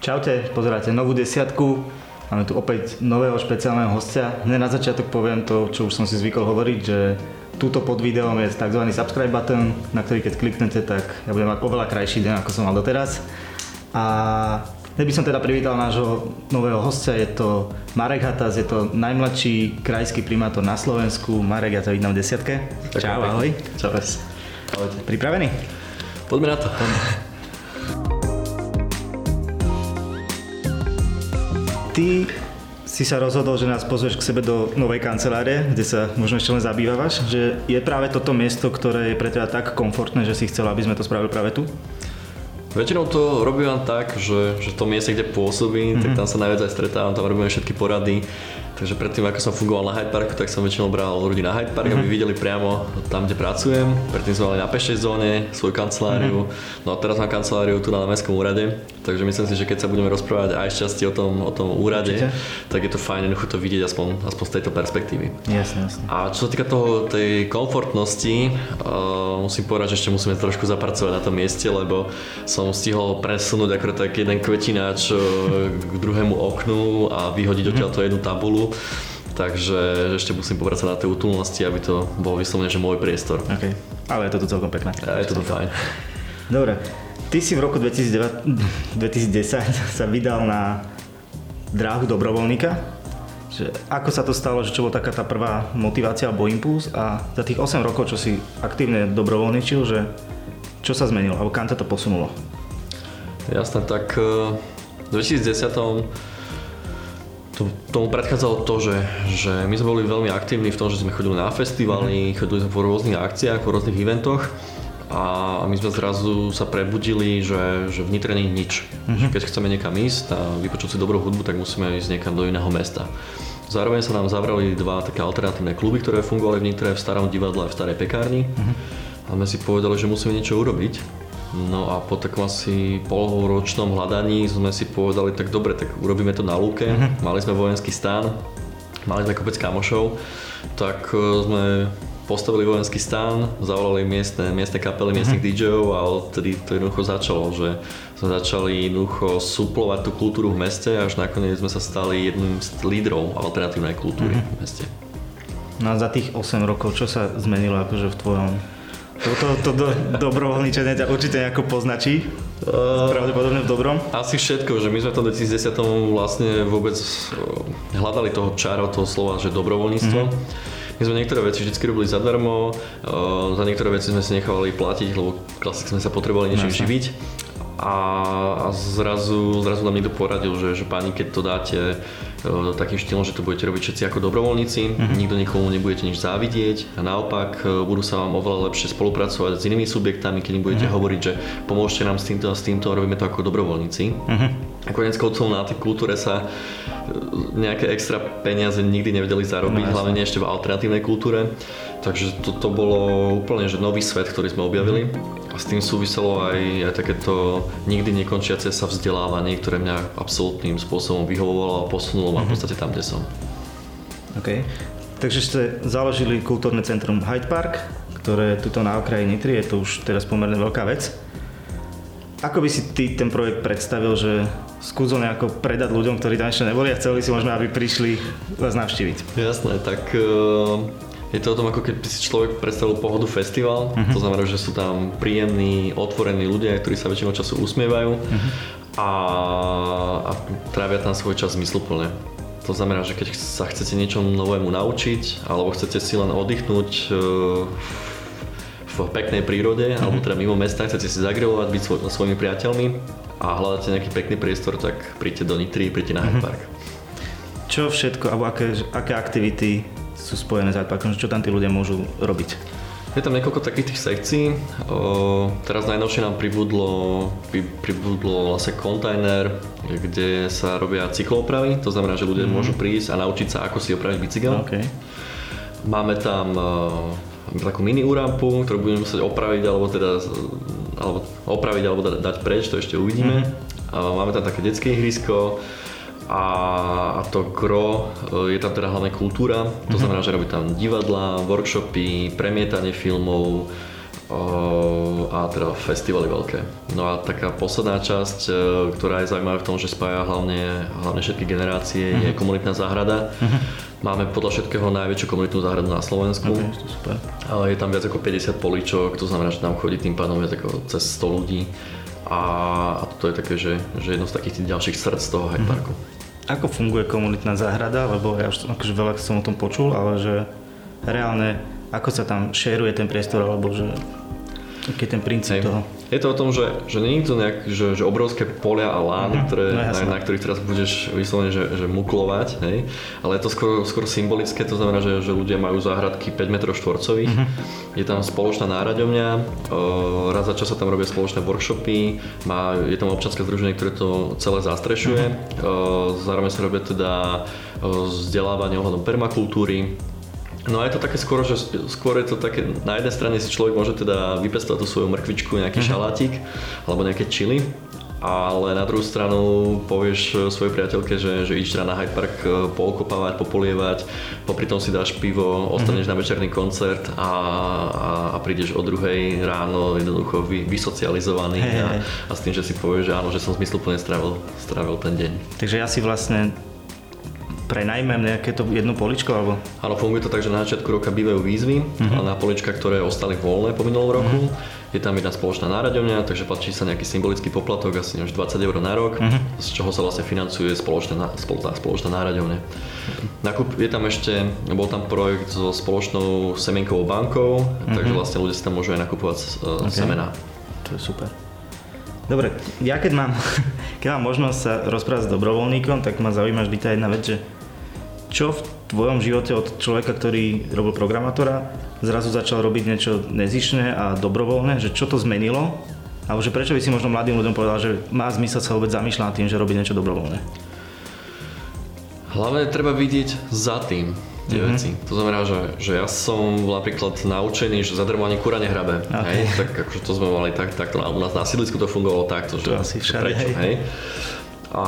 Čaute, pozeráte novú desiatku. Máme tu opäť nového špeciálneho hostia. Hneď na začiatok poviem to, čo už som si zvykol hovoriť, že túto pod videom je tzv. subscribe button, na ktorý keď kliknete, tak ja budem mať oveľa krajší deň, ako som mal doteraz. A Hneď by som teda privítal nášho nového hostia, je to Marek Hatas, je to najmladší krajský primátor na Slovensku. Marek, ja ťa vidím v desiatke. Tak, Čau, ahoj. Čau. Pripravený? Poďme na to. Ty si sa rozhodol, že nás pozveš k sebe do novej kancelárie, kde sa možno ešte len zabývavaš, že je práve toto miesto, ktoré je pre teba tak komfortné, že si chcel, aby sme to spravili práve tu? Väčšinou to robím tak, že, že to mieste, kde pôsobím, mm-hmm. tak tam sa najviac aj stretávam, tam robíme všetky porady, Takže predtým, ako som fungoval na Hyde Parku, tak som väčšinou bral ľudí na Hyde Park, mm-hmm. aby mhm. videli priamo tam, kde pracujem. Predtým sme mali na pešej zóne svoju kanceláriu, mm-hmm. no a teraz mám kanceláriu tu na Mestskom úrade. Takže myslím si, že keď sa budeme rozprávať aj šťastie o tom, o tom úrade, Určite. tak je to fajn jednoducho to vidieť aspoň, aspoň z tejto perspektívy. Jasne, jasne. A čo sa týka toho, tej komfortnosti, uh, musím povedať, že ešte musíme trošku zapracovať na tom mieste, lebo som stihol presunúť ako tak jeden kvetináč uh, k druhému oknu a vyhodiť mm-hmm. odtiaľ to jednu tabulu takže ešte musím povracať na tej útulnosti, aby to bol vyslovene, že môj priestor. Okay. Ale je to tu celkom pekné. A je to tu fajn. Dobre, ty si v roku 2009, 2010 sa vydal na dráhu dobrovoľníka. Že ako sa to stalo, že čo bola taká tá prvá motivácia alebo impuls a za tých 8 rokov, čo si aktívne dobrovoľničil, že čo sa zmenilo alebo kam to posunulo? Jasné, tak eh, v 2010 tomu predchádzalo to, že, že my sme boli veľmi aktívni v tom, že sme chodili na festivaly, mm-hmm. chodili sme po rôznych akciách, po rôznych eventoch a my sme zrazu sa prebudili, že, že v Nitre nie je nič. Mm-hmm. Keď chceme niekam ísť a vypočuť si dobrú hudbu, tak musíme ísť niekam do iného mesta. Zároveň sa nám zavrali dva také alternatívne kluby, ktoré fungovali v Nitre, v starom divadle a v starej pekárni. Mm-hmm. A sme si povedali, že musíme niečo urobiť No a po takom asi polročnom hľadaní sme si povedali, tak dobre, tak urobíme to na lúke. Mm-hmm. Mali sme vojenský stán, mali sme kopec kamošov, tak e, sme postavili vojenský stán, zavolali miestne, miestne kapely, miestnych mm-hmm. DJov a odtedy to jednoducho začalo, že sme začali jednoducho suplovať tú kultúru v meste až nakoniec sme sa stali jedným z lídrov alternatívnej kultúry mm-hmm. v meste. No a za tých 8 rokov, čo sa zmenilo akože v tvojom to, to, to do, dobrovoľničenie ťa určite nejako poznačí. Uh, pravdepodobne v dobrom? Asi všetko, že my sme v tom 2010 vlastne vôbec uh, hľadali toho čára, toho slova, že dobrovoľníctvo. Mm-hmm. My sme niektoré veci vždy robili zadarmo, uh, za niektoré veci sme si nechávali platiť, lebo klasicky sme sa potrebovali niečím živiť. A, zrazu, zrazu nám niekto poradil, že, že pani, keď to dáte E, takým štýlom, že to budete robiť všetci ako dobrovoľníci, uh-huh. nikto nikomu nebudete nič závidieť a naopak e, budú sa vám oveľa lepšie spolupracovať s inými subjektami, keď im budete uh-huh. hovoriť, že pomôžte nám s týmto a s týmto, robíme to ako dobrovoľníci. Uh-huh. A konec koncov na tej kultúre sa e, nejaké extra peniaze nikdy nevedeli zarobiť, no, hlavne ešte v alternatívnej kultúre. Takže to, to bolo úplne že nový svet, ktorý sme objavili. A s tým súviselo aj, aj takéto nikdy nekončiace sa vzdelávanie, ktoré mňa absolútnym spôsobom vyhovovalo a posunulo ma v mhm. podstate tam, kde som. OK. Takže ste založili kultúrne centrum Hyde Park, ktoré tuto na okraji Nitry, je to už teraz pomerne veľká vec. Ako by si ty ten projekt predstavil, že skúsil nejako predať ľuďom, ktorí tam ešte neboli a chceli si možno, aby prišli vás navštíviť? Jasné, tak uh je to o tom, ako keď si človek predstavil pohodu festival, uh-huh. to znamená, že sú tam príjemní, otvorení ľudia, ktorí sa väčšinou času usmievajú uh-huh. a, a trávia tam svoj čas zmysluplne. To znamená, že keď sa chcete niečo novému naučiť, alebo chcete si len oddychnúť e, v peknej prírode, uh-huh. alebo teda mimo mesta, chcete si zagrilovať, byť svoj, svojimi priateľmi a hľadáte nejaký pekný priestor, tak príďte do Nitry, príďte na uh-huh. Park. Čo všetko, alebo aké, aké aktivity sú spojené s Artparkom, čo tam tí ľudia môžu robiť? Je tam niekoľko takých tých sekcií. O, teraz najnovšie nám pribudlo, pribudlo vlastne kontajner, kde sa robia cykloopravy. To znamená, že ľudia mm. môžu prísť a naučiť sa, ako si opraviť bicykel. Okay. Máme tam uh, takú mini urampu, ktorú budeme musieť opraviť alebo teda alebo opraviť alebo dať preč, to ešte uvidíme. Mm. Uh, máme tam také detské ihrisko, a, to gro e, je tam teda hlavne kultúra, to mm-hmm. znamená, že robí tam divadla, workshopy, premietanie filmov a teda festivaly veľké. No a taká posledná časť, e, ktorá je zaujímavá v tom, že spája hlavne, hlavne všetky generácie, uh-huh. je komunitná záhrada. Uh-huh. Máme podľa všetkého najväčšiu komunitnú záhradu na Slovensku. Okay, to super. Je tam viac ako 50 poličok, to znamená, že tam chodí tým pádom viac ako cez 100 ľudí. A, a to je také, že, že jedno z takých tých ďalších srdc toho Hyde mhm. Ako funguje komunitná záhrada? Lebo ja už akože veľa som o tom počul, ale že reálne ako sa tam šeruje ten priestor, alebo že aký je ten princíp Hej. toho? Je to o tom, že, že je to nejak, že, že obrovské polia a lány, mm-hmm. ktoré, no, na, na ktorých teraz budeš vyslovene, že, že muklovať, hej? ale je to skôr, skôr symbolické, to znamená, že, že ľudia majú záhradky 5 m štvorcových, mm-hmm. je tam spoločná náraďovňa, raz za čas sa tam robia spoločné workshopy, má, je tam občanské združenie, ktoré to celé zastrešuje, mm-hmm. zároveň sa robia teda vzdelávanie ohľadom permakultúry, No je to také skoro, že skôr je to také, na jednej strane si človek môže teda vypestovať tú svoju mrkvičku, nejaký mm-hmm. šalátik alebo nejaké čili, ale na druhú stranu povieš svojej priateľke, že, že ideš teda na Hyde Park e, pookopávať, popolievať, popri tom si dáš pivo, ostaneš mm-hmm. na večerný koncert a, a, a prídeš o druhej ráno jednoducho vy, vysocializovaný hey, a, a s tým, že si povieš, že áno, že som zmysluplne strávil, strávil ten deň. Takže ja si vlastne prenajmem nejaké to jedno poličko? Alebo? Áno, funguje to tak, že na začiatku roka bývajú výzvy uh-huh. na polička, ktoré ostali voľné po minulom roku. Uh-huh. Je tam jedna spoločná náraďovňa, takže platí sa nejaký symbolický poplatok, asi až 20 eur na rok, uh-huh. z čoho sa vlastne financuje spoločná, spoločná, spoločná náraďovňa. Nakup, je tam ešte, bol tam projekt so spoločnou semienkovou bankou, uh-huh. takže vlastne ľudia si tam môžu aj nakupovať uh, okay. semená. To je super. Dobre, ja keď mám, keď mám možnosť sa rozprávať s dobrovoľníkom, tak ma zaujíma vždy tá jedna vec, že čo v tvojom živote od človeka, ktorý robil programátora, zrazu začal robiť niečo nezišné a dobrovoľné, že čo to zmenilo? Alebo že prečo by si možno mladým ľuďom povedal, že má zmysel sa vôbec zamýšľať tým, že robí niečo dobrovoľné? Hlavne treba vidieť za tým tie mm-hmm. veci. To znamená, že, že ja som napríklad naučený, že zadarmo ani kura nehrabe. Okay. Hej? Tak akože to sme mali tak, takto, u nás na sídlisku to fungovalo takto. To že, asi všade, hej. hej? A,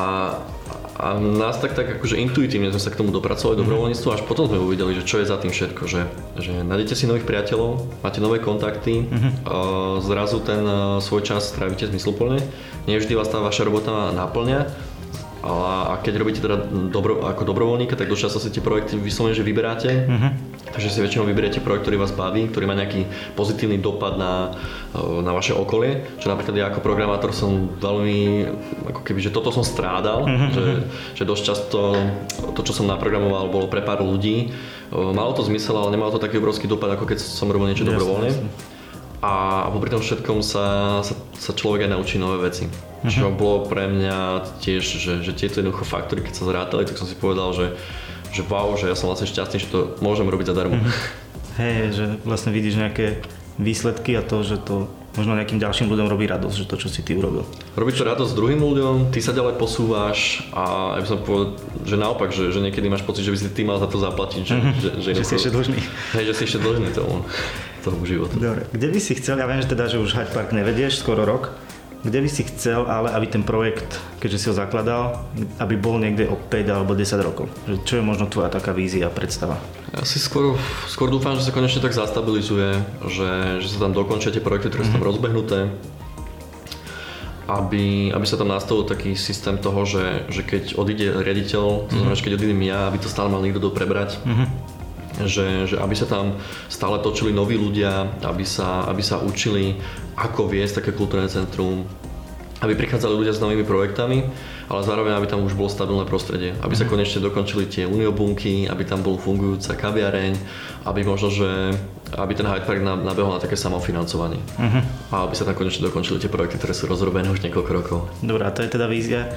a nás tak, tak akože intuitívne sme sa k tomu dopracovali mm-hmm. dobrovoľníctvu, až potom sme uvideli, že čo je za tým všetko, že, že nájdete si nových priateľov, máte nové kontakty, mm-hmm. zrazu ten svoj čas strávite zmysluplne, nie vždy vás tá vaša robota naplňa, a keď robíte teda dobro, ako dobrovoľníka, tak do času si tie projekty vyslovene, že vyberáte. Uh-huh. Takže si väčšinou vyberiete projekt, ktorý vás baví, ktorý má nejaký pozitívny dopad na, na vaše okolie. Čo napríklad ja ako programátor som veľmi, ako keby, že toto som strádal, uh-huh. že, že dosť často to, čo som naprogramoval, bolo pre pár ľudí. Malo to zmysel, ale nemalo to taký obrovský dopad, ako keď som robil niečo dobrovoľne. A, a popri tom všetkom sa, sa, sa človek aj naučí nové veci. Čo uh-huh. bolo pre mňa tiež, že, že tieto jednoducho faktory, keď sa zrátali, tak som si povedal, že, že wow, že ja som vlastne šťastný, že to môžem robiť zadarmo. Uh-huh. Hej, že vlastne vidíš nejaké výsledky a to, že to možno nejakým ďalším ľuďom robí radosť, že to, čo si ty urobil. Robí to radosť druhým ľuďom, ty sa ďalej posúvaš a ja by som povedal, že naopak, že, že niekedy máš pocit, že by si ty mal za to zaplatiť. Že, mm-hmm. že, že, že si ešte dlžný. Hej, že si ešte dlžný tomu, tomu životu. Dobre, kde by si chcel, ja viem, že teda, že už Hyde Park nevedieš skoro rok, kde by si chcel, ale aby ten projekt, keďže si ho zakladal, aby bol niekde o 5 alebo 10 rokov? Že čo je možno tvoja taká vízia, predstava? Ja si skôr, skôr dúfam, že sa konečne tak zastabilizuje, že, že sa tam dokončia tie projekty, ktoré mm-hmm. sú tam mhm. rozbehnuté, aby, aby sa tam nastavil taký systém toho, že, že keď odíde riaditeľ, to znamená, mm-hmm. že keď odídem ja, aby to stále mal niekto do prebrať. Mm-hmm že, že aby sa tam stále točili noví ľudia, aby sa, aby sa učili, ako viesť také kultúrne centrum, aby prichádzali ľudia s novými projektami, ale zároveň aby tam už bolo stabilné prostredie, aby sa mhm. konečne dokončili tie uniobunky, aby tam bol fungujúca kaviareň, aby možno, že aby ten Hyde Park nabehol na také samofinancovanie. Uh-huh. A aby sa tam konečne dokončili tie projekty, ktoré sú rozrobené už niekoľko rokov. Dobre, a to je teda vízia.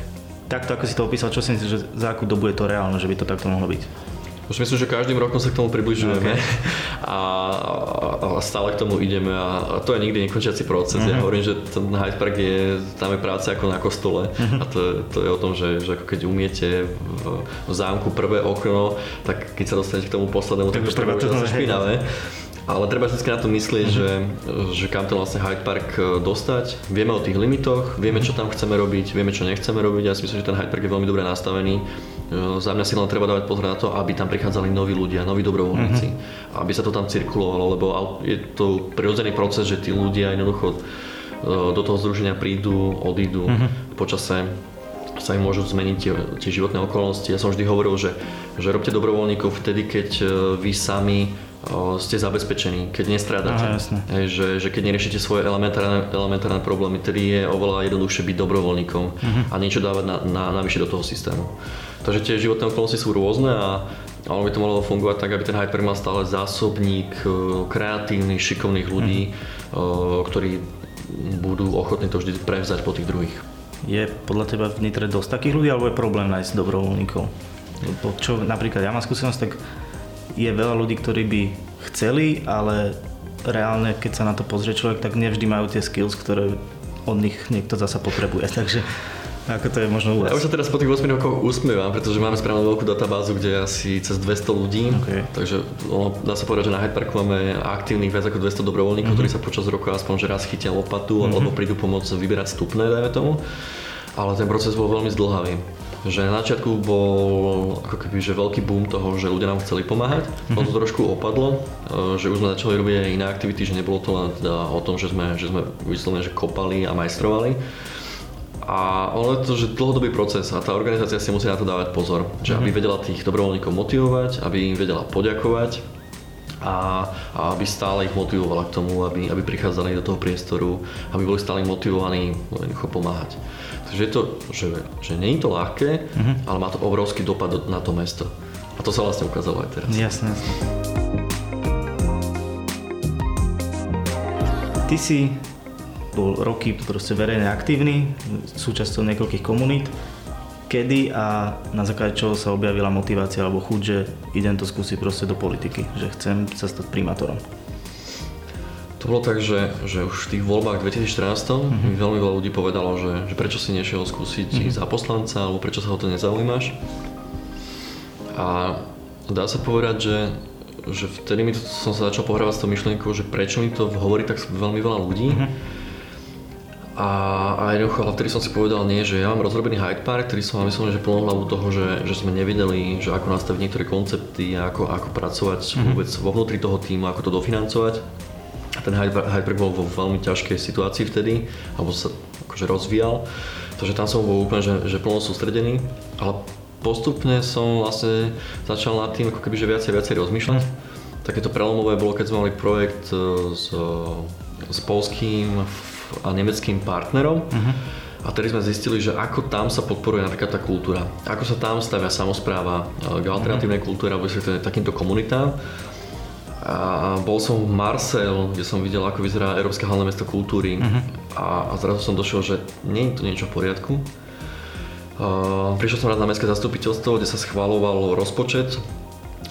Takto, ako si to opísal, čo si myslíš, že za akú dobu je to reálne, že by to takto mohlo byť? Už myslím, že každým rokom sa k tomu približujeme okay. a, a, a stále k tomu ideme a, a to je nikdy nekončiaci proces. Uh-huh. Ja mhm. hovorím, že ten Hyde Park je, tam je práca ako na kostole uh-huh. a to, to je o tom, že, že ako keď umiete v, v zámku prvé okno, tak keď sa dostanete k tomu poslednému, tak, tak už to bude zase špinavé. Ale treba vždy na to myslieť, mm-hmm. že, že kam ten vlastne Hyde Park e, dostať. Vieme o tých limitoch, vieme čo tam chceme robiť, vieme čo nechceme robiť. Ja si myslím, že ten Hyde Park je veľmi dobre nastavený Za mňa si len treba dávať pozor na to, aby tam prichádzali noví ľudia, noví dobrovoľníci. Mm-hmm. Aby sa to tam cirkulovalo, lebo je to prirodzený proces, že tí ľudia jednoducho do toho združenia prídu, odídu mm-hmm. počase sa im môžu zmeniť tie, tie životné okolnosti. Ja som vždy hovoril, že, že robte dobrovoľníkov vtedy, keď vy sami o, ste zabezpečení, keď nestrádate. Aha, jasne. Že, že keď neriešite svoje elementárne, elementárne problémy, tedy je oveľa jednoduchšie byť dobrovoľníkom uh-huh. a niečo dávať na, na, navyše do toho systému. Takže tie životné okolnosti sú rôzne a a ono by to malo fungovať tak, aby ten Hyper mal stále zásobník e, kreatívnych, šikovných ľudí, uh-huh. ktorí budú ochotní to vždy prevzať po tých druhých. Je podľa teba v Nitre dosť takých ľudí, alebo je problém nájsť dobrovoľníkov? Čo napríklad ja mám skúsenosť, tak je veľa ľudí, ktorí by chceli, ale reálne, keď sa na to pozrie človek, tak nevždy majú tie skills, ktoré od nich niekto zasa potrebuje. Takže ako to je možno u vás? Ja už sa teraz po tých 8 rokoch usmievam, pretože máme správne veľkú databázu, kde je asi cez 200 ľudí. Okay. Takže ono, dá sa povedať, že na Hyde Parku máme aktívnych viac ako 200 dobrovoľníkov, mm-hmm. ktorí sa počas roka aspoň že raz chytia lopatu mm-hmm. alebo prídu pomôcť vyberať stupné, dajme tomu. Ale ten proces bol veľmi zdlhavý. Že na začiatku bol ako keby že veľký boom toho, že ľudia nám chceli pomáhať. Mm-hmm. Potom to trošku opadlo, e, že už sme začali robiť aj iné aktivity, že nebolo to len teda o tom, že sme, že sme vyslovene že kopali a majstrovali a ono je to, že dlhodobý proces a tá organizácia si musí na to dávať pozor, že aby mhm. vedela tých dobrovoľníkov motivovať, aby im vedela poďakovať a, a aby stále ich motivovala k tomu, aby, aby prichádzali do toho priestoru, aby boli stále motivovaní jednoducho pomáhať. Takže je to, že, že nie je to ľahké, uh-huh. ale má to obrovský dopad na to mesto. A to sa vlastne ukázalo aj teraz. Jasne. Ty si bol roky proste verejne aktívny, súčasťou niekoľkých komunít. Kedy a na základe čoho sa objavila motivácia alebo chuť, že idem to skúsiť proste do politiky, že chcem sa stať primátorom? To bolo tak, že, že už v tých voľbách 2014 mm-hmm. mi veľmi veľa ľudí povedalo, že, že prečo si nešiel skúsiť mm-hmm. za poslanca, alebo prečo sa ho to nezaujímaš. A dá sa povedať, že, že vtedy mi to, som sa začal pohrávať s tou myšlienkou, že prečo mi to hovorí tak veľmi veľa ľudí. Mm-hmm a, a jednoducho, ale vtedy som si povedal nie, že ja mám rozrobený Hyde Park, ktorý som mal vyslovene, že plnú hlavu toho, že, že sme nevedeli, že ako nastaviť niektoré koncepty, ako, ako pracovať mm-hmm. vôbec vo vnútri toho týmu, ako to dofinancovať. A ten Hyde, Park bol vo veľmi ťažkej situácii vtedy, alebo sa akože rozvíjal. Takže tam som bol úplne, že, že plno sústredený, ale postupne som vlastne začal nad tým ako keby, že viacej viacej rozmýšľať. Mm. Takéto prelomové bolo, keď sme mali projekt e, s, s polským nemeckým partnerom. Uh-huh. A tedy sme zistili, že ako tam sa podporuje napríklad tá kultúra. Ako sa tam stavia samozpráva k alternatívnej uh-huh. kultúre a vysvetlené takýmto komunitám. A bol som v Marcel, kde som videl, ako vyzerá Európske hlavné mesto kultúry uh-huh. a, a zrazu som došiel, že nie je to niečo v poriadku. Uh, prišiel som raz na mestské zastupiteľstvo, kde sa schváloval rozpočet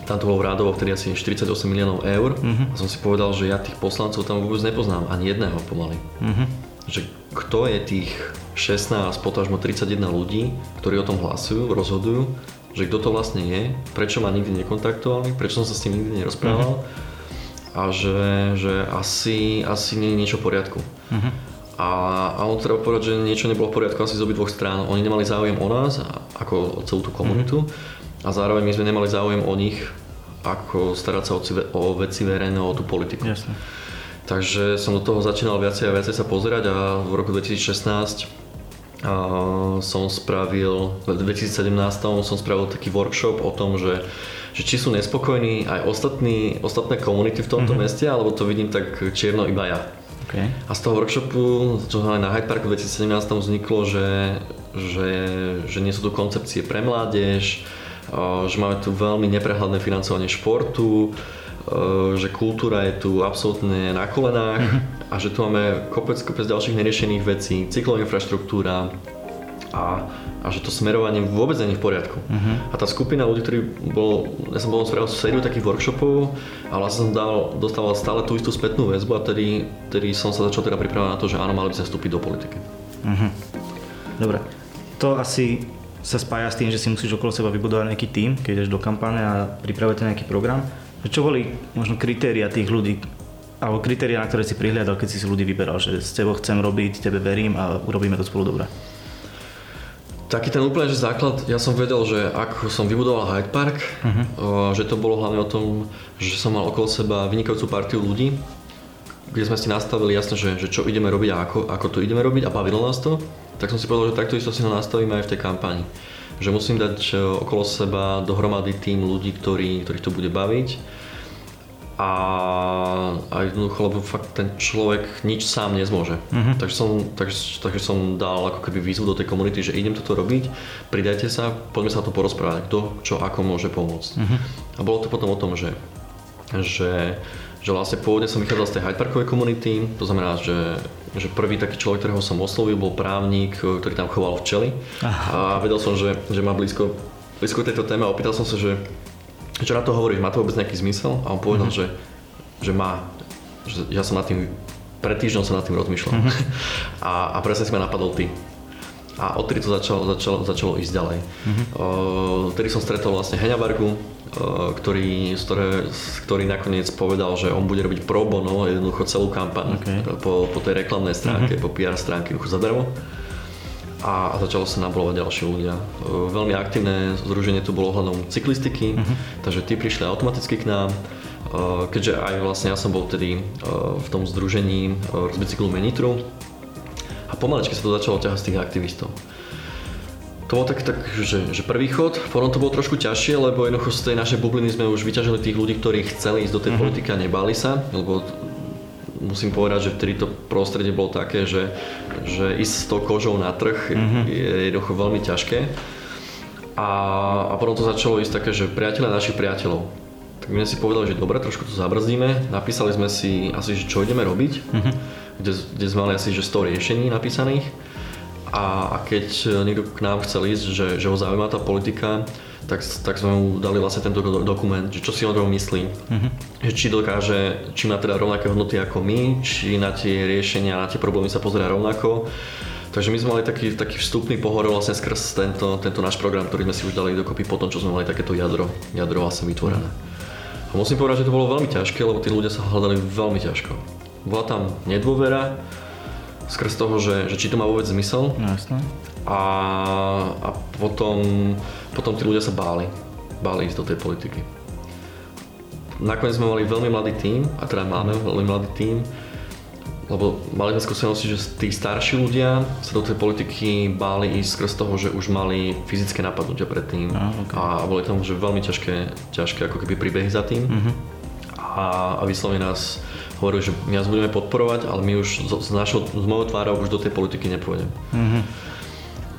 tam to bolo v rádovo vtedy asi 48 miliónov eur uh-huh. a som si povedal, že ja tých poslancov tam vôbec nepoznám, ani jedného pomaly. Uh-huh. Že kto je tých 16, potažmo 31 ľudí, ktorí o tom hlasujú, rozhodujú, že kto to vlastne je, prečo ma nikdy nekontaktovali, prečo som sa s tým nikdy nerozprával uh-huh. a že, že asi, asi nie je niečo v poriadku. Uh-huh. A, a on treba povedať, že niečo nebolo v poriadku asi z obidvoch strán. Oni nemali záujem o nás, ako o celú tú komunitu. Uh-huh a zároveň my sme nemali záujem o nich, ako starať sa o, o veci verejné, o tú politiku. Jasne. Takže som do toho začínal viacej a viacej sa pozerať a v roku 2016 a som spravil, v 2017 som spravil taký workshop o tom, že, že či sú nespokojní aj ostatní, ostatné komunity v tomto mm-hmm. meste, alebo to vidím tak čierno iba ja. Okay. A z toho workshopu, čo na Hyde Parku 2017 vzniklo, že, že, že nie sú tu koncepcie pre mládež, že máme tu veľmi neprehľadné financovanie športu, že kultúra je tu absolútne na kolenách mm-hmm. a že tu máme kopec, kopec ďalších neriešených vecí, cyklová infraštruktúra a, a že to smerovanie vôbec je v poriadku. Uh-huh. A tá skupina ľudí, ktorí bol, ja som bol spravil sériu takých workshopov a vlastne som dal, dostával stále tú istú spätnú väzbu a tedy, tedy som sa začal teda pripravať na to, že áno, mali by sme vstúpiť do politiky. Uh-huh. Dobre, to asi sa spája s tým, že si musíš okolo seba vybudovať nejaký tím, keď ideš do kampane a pripravujete nejaký program. Čo boli možno kritéria tých ľudí, alebo kritéria, na ktoré si prihliadal, keď si si ľudí vyberal, že s tebou chcem robiť, tebe verím a urobíme to spolu dobre? Taký ten úplne že základ, ja som vedel, že ak som vybudoval Hyde Park, uh-huh. že to bolo hlavne o tom, že som mal okolo seba vynikajúcu partiu ľudí, kde sme si nastavili jasne, že, že čo ideme robiť a ako, ako to ideme robiť a bavilo nás to, tak som si povedal, že takto isto si ho nastavíme aj v tej kampani. Že musím dať e, okolo seba dohromady tým ľudí, ktorí, ktorých to bude baviť a, a jednoducho, lebo fakt ten človek nič sám nezmôže. Uh-huh. Takže, som, takže, takže som dal ako keby výzvu do tej komunity, že idem toto robiť, pridajte sa, poďme sa to porozprávať, kto čo ako môže pomôcť. Uh-huh. A bolo to potom o tom, že, že, že vlastne pôvodne som vychádzal z tej Hyde Parkovej komunity, to znamená, že, že prvý taký človek, ktorého som oslovil, bol právnik, ktorý tam choval včely a vedel som, že, že má blízko, blízko tejto téme a opýtal som sa, že čo na to hovoríš, má to vôbec nejaký zmysel? A on povedal, mm-hmm. že, že má, že ja som nad tým, pred týždňom som nad tým rozmýšľal. Mm-hmm. A, a presne si ma napadol ty. A odtedy to začalo, začalo, začalo ísť ďalej. Mm-hmm. Uh, vtedy som stretol vlastne Heňa Vargu, uh, ktorý, ktoré, ktorý nakoniec povedal, že on bude robiť pro bono jednoducho celú kampaň okay. po, po tej reklamnej stránke, mm-hmm. po PR stránke zadarmo a, a začalo sa nabolovať ďalší ľudia. Veľmi aktívne združenie tu bolo ohľadom cyklistiky, uh-huh. takže tí prišli automaticky k nám, keďže aj vlastne ja som bol vtedy e, v tom združení z bicyklu Menitru a pomalečky sa to začalo ťahať z tých aktivistov. To bol tak, tak že, že prvý chod, potom to bolo trošku ťažšie, lebo jednoducho z tej našej bubliny sme už vyťažili tých ľudí, ktorí chceli ísť do tej uh-huh. politiky a nebáli sa, lebo musím povedať, že vtedy to prostredie bolo také, že, že ísť s tou kožou na trh mm-hmm. je jednoducho veľmi ťažké. A, a potom to začalo ísť také, že priateľe našich priateľov. Tak my sme si povedali, že dobre, trošku to zabrzdíme. Napísali sme si asi, že čo ideme robiť, mm-hmm. Kde, kde sme mali asi, že 100 riešení napísaných. A, a keď niekto k nám chcel ísť, že, že ho zaujíma tá politika, tak, tak sme mu dali vlastne tento dokument, že čo si o tom myslí, uh-huh. že či dokáže, či má teda rovnaké hodnoty ako my, či na tie riešenia, na tie problémy sa pozerá rovnako. Takže my sme mali taký, taký vstupný pohor vlastne skrz tento, tento náš program, ktorý sme si už dali dokopy po tom, čo sme mali takéto jadro, jadro vlastne vytvorené. A musím povedať, že to bolo veľmi ťažké, lebo tí ľudia sa hľadali veľmi ťažko. Bola tam nedôvera, skrz toho, že, že či to má vôbec zmysel. No, jasné. A, a potom, potom tí ľudia sa báli. Báli ísť do tej politiky. Nakoniec sme mali veľmi mladý tím, a teda máme veľmi mladý tím, lebo mali sme skúsenosti, že tí starší ľudia sa do tej politiky báli ísť skrz toho, že už mali fyzické napadnutia predtým a, okay. a boli tam že veľmi ťažké, ťažké ako keby príbehy za tým. Mm-hmm. A, a vyslovene nás hovorili, že my nás budeme podporovať, ale my už z, našou, z mojou tvárou už do tej politiky nepôjdem. Mm-hmm.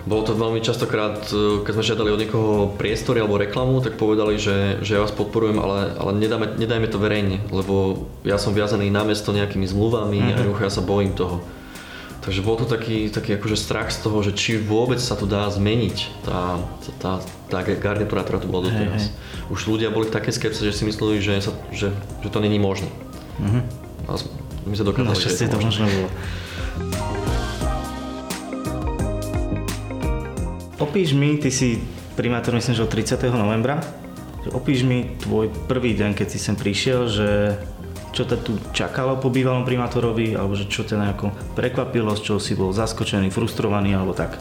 Bolo to veľmi častokrát, e, keď sme žiadali od niekoho priestory alebo reklamu, tak povedali, že, že ja vás podporujem, ale, ale nedáme, nedajme to verejne, lebo ja som viazaný na mesto nejakými zmluvami mm-hmm. a jednoducho ja sa bojím toho. Takže bol to taký, taký akože strach z toho, že či vôbec sa to dá zmeniť, tá, tá, tá garnitúra, ktorá tu bola doteraz. Hey, hey. Už ľudia boli také skepse, že si mysleli, že, sa, že, že to není možné. Mm-hmm. A my sa dokázali. Našťastie to možno bolo. Opíš mi, ty si primátor myslím, že od 30. novembra. Opíš mi tvoj prvý deň, keď si sem prišiel, že čo ťa tu čakalo po bývalom primátorovi, alebo že čo ťa nejako prekvapilo, z čoho si bol zaskočený, frustrovaný, alebo tak?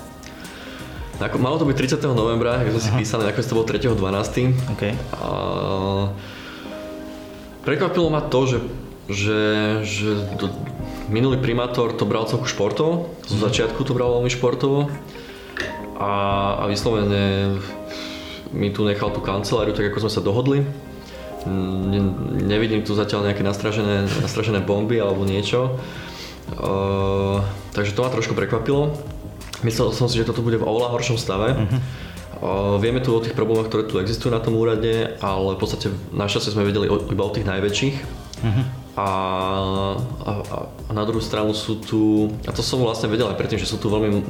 Ako, malo to byť 30. novembra, ako sme si písali, nakoniec to bolo 3.12. Okay. A, prekvapilo ma to, že že, že do, minulý primátor to bral celku športovo, zo začiatku to bral veľmi športovo a, a vyslovene mi tu nechal tú kanceláriu tak ako sme sa dohodli. Ne, nevidím tu zatiaľ nejaké nastražené, nastražené bomby alebo niečo. Uh, takže to ma trošku prekvapilo. Myslel som si, že toto bude v oveľa horšom stave. Uh-huh. Uh, vieme tu o tých problémoch, ktoré tu existujú na tom úrade, ale v podstate našťastie sme vedeli o, iba o tých najväčších. Uh-huh. A, a, a na druhú stranu sú tu, a to som vlastne vedel aj predtým, že sú tu veľmi,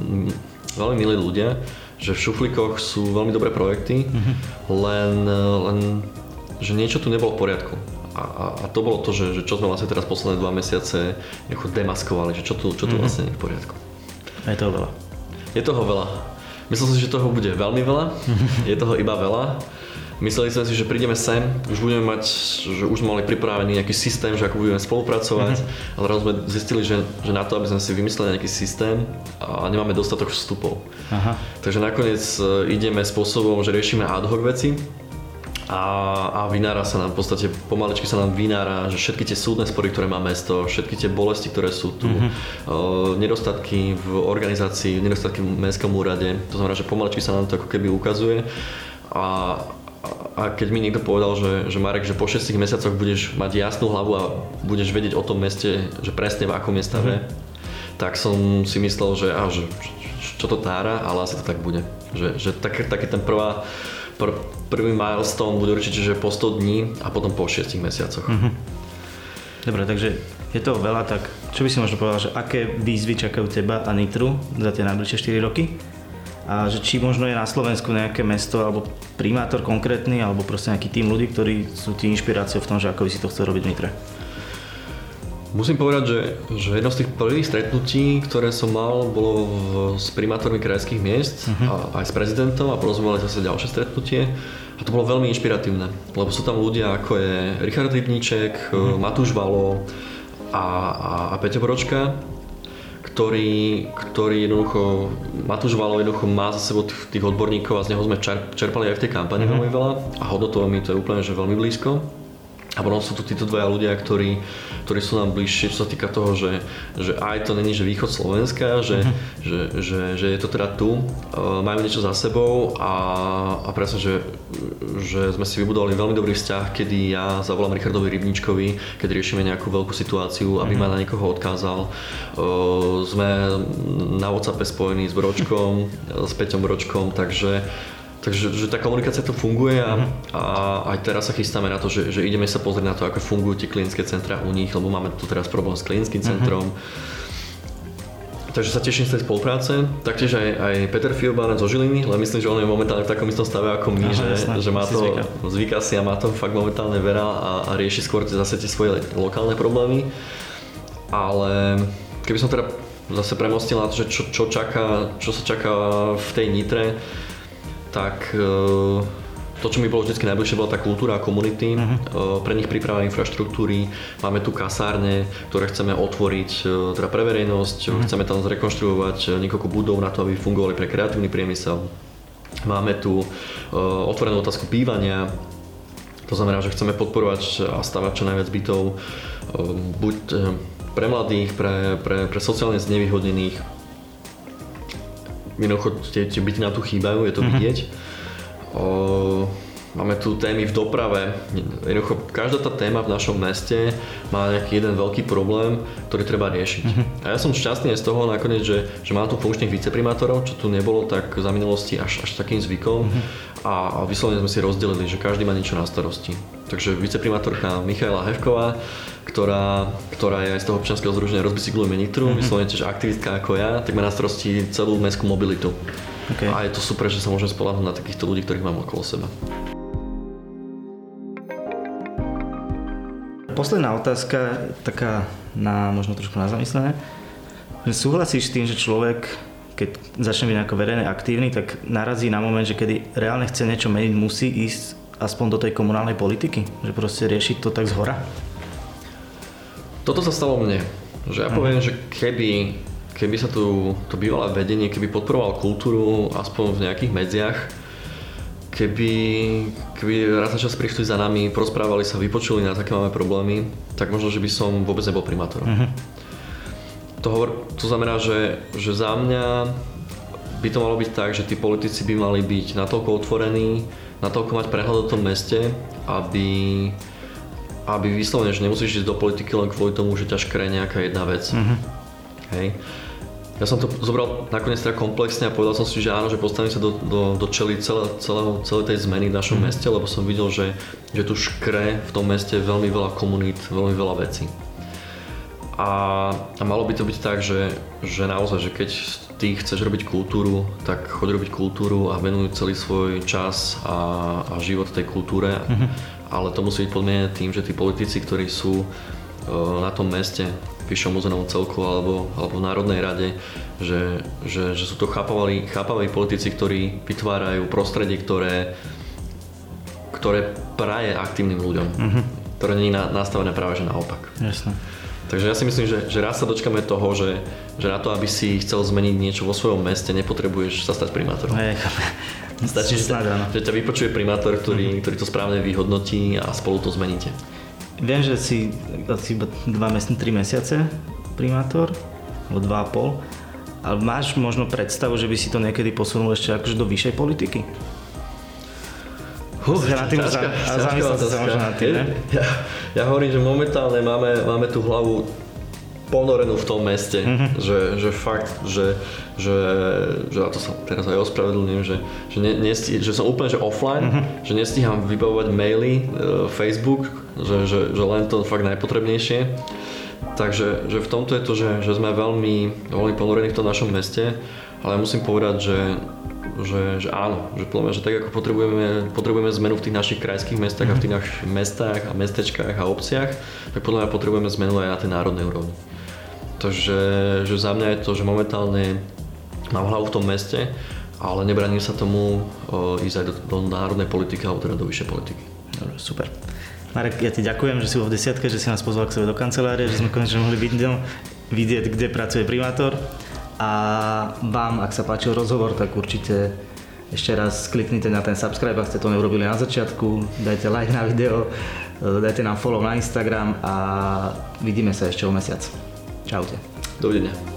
veľmi milí ľudia, že v šuflíkoch sú veľmi dobré projekty, mm-hmm. len, len že niečo tu nebolo v poriadku. A, a, a to bolo to, že, že čo sme vlastne teraz posledné dva mesiace demaskovali, že čo tu, čo tu mm-hmm. vlastne nie je v poriadku. Je toho veľa. Je toho veľa. Myslel som si, že toho bude veľmi veľa, je toho iba veľa Mysleli sme si, že prídeme sem, už budeme mať, že už mali pripravený nejaký systém, že ako budeme spolupracovať, mm-hmm. ale raz sme zistili, že, že na to, aby sme si vymysleli nejaký systém a nemáme dostatok vstupov. Aha. Takže nakoniec e, ideme spôsobom, že riešime ad hoc veci, a, a vynára sa nám v podstate, pomalečky sa nám vynára, že všetky tie súdne spory, ktoré má mesto, všetky tie bolesti, ktoré sú tu, mm-hmm. uh, nedostatky v organizácii, nedostatky v mestskom úrade, to znamená, že pomalečky sa nám to ako keby ukazuje a, a keď mi niekto povedal, že, že Marek, že po 6 mesiacoch budeš mať jasnú hlavu a budeš vedieť o tom meste, že presne v akom je stave, mm-hmm. tak som si myslel, že, á, že čo to tára, ale asi to tak bude. Že, že tak, taký ten prvá, pr, prvý milestone bude určite, že po 100 dní a potom po 6 mesiacoch. Mm-hmm. Dobre, takže je to veľa, tak čo by si možno povedal, že aké výzvy čakajú teba a Nitru za tie najbližšie 4 roky? A že či možno je na Slovensku nejaké mesto alebo primátor konkrétny alebo proste nejaký tým ľudí, ktorí sú tí inšpiráciou v tom, že ako by si to chcel robiť v Nitre. Musím povedať, že, že jedno z tých prvých stretnutí, ktoré som mal, bolo v, s primátormi krajských miest uh-huh. a aj s prezidentom a porozumeli zase ďalšie stretnutie. A to bolo veľmi inšpiratívne, lebo sú tam ľudia ako je Richard Rybníček, uh-huh. Matúš Valo a, a, a Peťo Bročka, ktorý, ktorý jednoducho, Matúš Valo jednoducho má za sebou tých, tých odborníkov a z neho sme čerpali aj v tej kampani mm-hmm. veľmi veľa a hodnotovo mi to je úplne že veľmi blízko. A potom sú tu títo dvaja ľudia, ktorí, ktorí sú nám bližšie, čo sa týka toho, že, že aj to není, že východ Slovenska, že, mm-hmm. že, že, že je to teda tu, uh, majú niečo za sebou a, a presne, že, že sme si vybudovali veľmi dobrý vzťah, kedy ja zavolám Richardovi Rybničkovi, keď riešime nejakú veľkú situáciu, aby mm-hmm. ma na niekoho odkázal. Uh, sme na WhatsAppe spojení s Bročkom, s Peťom Bročkom, takže Takže že tá komunikácia tu funguje a, uh-huh. a aj teraz sa chystáme na to, že, že ideme sa pozrieť na to, ako fungujú tie klinické centra u nich, lebo máme tu teraz problém s klinickým mhm. centrom. Uh-huh. Takže sa teším z tej spolupráce. Taktiež aj, aj Peter Fiobánec zo Žiliny, ale myslím, že on je momentálne v takom istom stave ako my, Aha, že, jasná, že má to, zvyka. zvyka si a má to fakt momentálne vera a, a rieši skôr zase tie svoje lokálne problémy. Ale keby som teda zase premostil na to, že čo, čo, čaká, čo sa čaká v tej Nitre, tak e, to, čo mi bolo vždy najbližšie, bola tá kultúra a komunity. Uh-huh. Pre nich pripravené infraštruktúry, máme tu kasárne, ktoré chceme otvoriť e, teda pre verejnosť, uh-huh. chceme tam zrekonštruovať niekoľko budov na to, aby fungovali pre kreatívny priemysel. Máme tu otvorenú otázku bývania, to znamená, že chceme podporovať a stavať čo najviac bytov, buď pre mladých, pre, pre, pre sociálne znevýhodnených, Jednoducho tie, tie byty na tu chýbajú, je to mm-hmm. O, máme tu témy v doprave. Jednoducho každá tá téma v našom meste má nejaký jeden veľký problém, ktorý treba riešiť. Mm-hmm. A ja som šťastný z toho nakoniec, že, že mám tu funkčných viceprimátorov, čo tu nebolo tak za minulosti až, až takým zvykom. Mm-hmm. A, a vyslovene sme si rozdelili, že každý má niečo na starosti. Takže viceprimátorka Michaela Hevková ktorá, ktorá je aj z toho občianského združenia Rozbicyklujeme Nitru, mm-hmm. vyslovene tiež aktivistka ako ja, tak má na starosti celú mestskú mobilitu. Okay. A je to super, že sa môžem spolahnúť na takýchto ľudí, ktorých mám okolo seba. Posledná otázka, taká na, možno trošku na zamyslené. Súhlasíš s tým, že človek, keď začne byť nejako verejne aktívny, tak narazí na moment, že kedy reálne chce niečo meniť, musí ísť aspoň do tej komunálnej politiky? Že proste riešiť to tak z hora? Toto sa stalo mne. Že ja poviem, že keby, keby sa tu to bývalé vedenie, keby podporoval kultúru aspoň v nejakých medziach, keby, keby raz na čas prišli za nami, prosprávali sa, vypočuli na také máme problémy, tak možno, že by som vôbec nebol primátorom. Uh-huh. To, hovor, to znamená, že, že za mňa by to malo byť tak, že tí politici by mali byť natoľko otvorení, natoľko mať prehľad o tom meste, aby, aby vyslovene, že nemusíš ísť do politiky len kvôli tomu, že ťa škre nejaká jedna vec. Mm-hmm. Hej. Ja som to zobral nakoniec teda komplexne a povedal som si, že áno, že postavím sa do, do, do čeli celé, celé, celé tej zmeny v našom mm-hmm. meste, lebo som videl, že, že tu škre v tom meste veľmi veľa komunít, veľmi veľa vecí. A, a malo by to byť tak, že, že naozaj, že keď ty chceš robiť kultúru, tak choď robiť kultúru a venuj celý svoj čas a, a život tej kultúre. Mm-hmm ale to musí byť podmienené tým, že tí politici, ktorí sú e, na tom meste, Vyššom územnom celku alebo, alebo v Národnej rade, že, že, že sú to chápaví, chápaví politici, ktorí vytvárajú prostredie, ktoré, ktoré praje aktívnym ľuďom, uh-huh. ktoré nie je na, nastavené práve že naopak. Jasné. Takže ja si myslím, že, že raz sa dočkame toho, že, že na to, aby si chcel zmeniť niečo vo svojom meste, nepotrebuješ sa stať primátorom. Hej, chápem. Stačí, že, áno. že ťa vypočuje primátor, ktorý, ktorý to správne vyhodnotí a spolu to zmeníte. Viem, že si asi iba 2 mesiace, 3 mesiace primátor, alebo 2,5, ale máš možno predstavu, že by si to niekedy posunul ešte akože do vyššej politiky? Sa nad tým ťažká- a zamyslel sa možno nad tým, ne? Ja, ja hovorím, že momentálne máme, máme tú hlavu ponorenú v tom meste, Mhm. že, že fakt, že, že, že a to sa teraz aj ospravedlňujem, že, že, ne, nesti, že som úplne že offline, Mhm. že nestíham vybavovať maily, e, Facebook, že, že, že len to fakt najpotrebnejšie. Takže že v tomto je to, že, že sme veľmi, veľmi ponorení v tom našom meste, ale musím povedať, že, že, že áno, že, podľa mňa, že tak ako potrebujeme, potrebujeme zmenu v tých našich krajských mestách a v tých našich mestách a mestečkách a obciach, tak podľa mňa potrebujeme zmenu aj na tej národnej úrovni. Takže že za mňa je to, že momentálne mám hlavu v tom meste, ale nebraním sa tomu o, ísť aj do, do národnej politiky alebo teda do vyššej politiky. Dobre, super. Marek, ja ti ďakujem, že si bol v desiatke, že si nás pozval k sebe do kancelárie, že sme konečne mohli vidieť, vidieť kde pracuje primátor. A vám, ak sa páčil rozhovor, tak určite ešte raz kliknite na ten subscribe, ak ste to neurobili na začiatku, dajte like na video, dajte nám follow na Instagram a vidíme sa ešte o mesiac. Čaute. Dovidenia.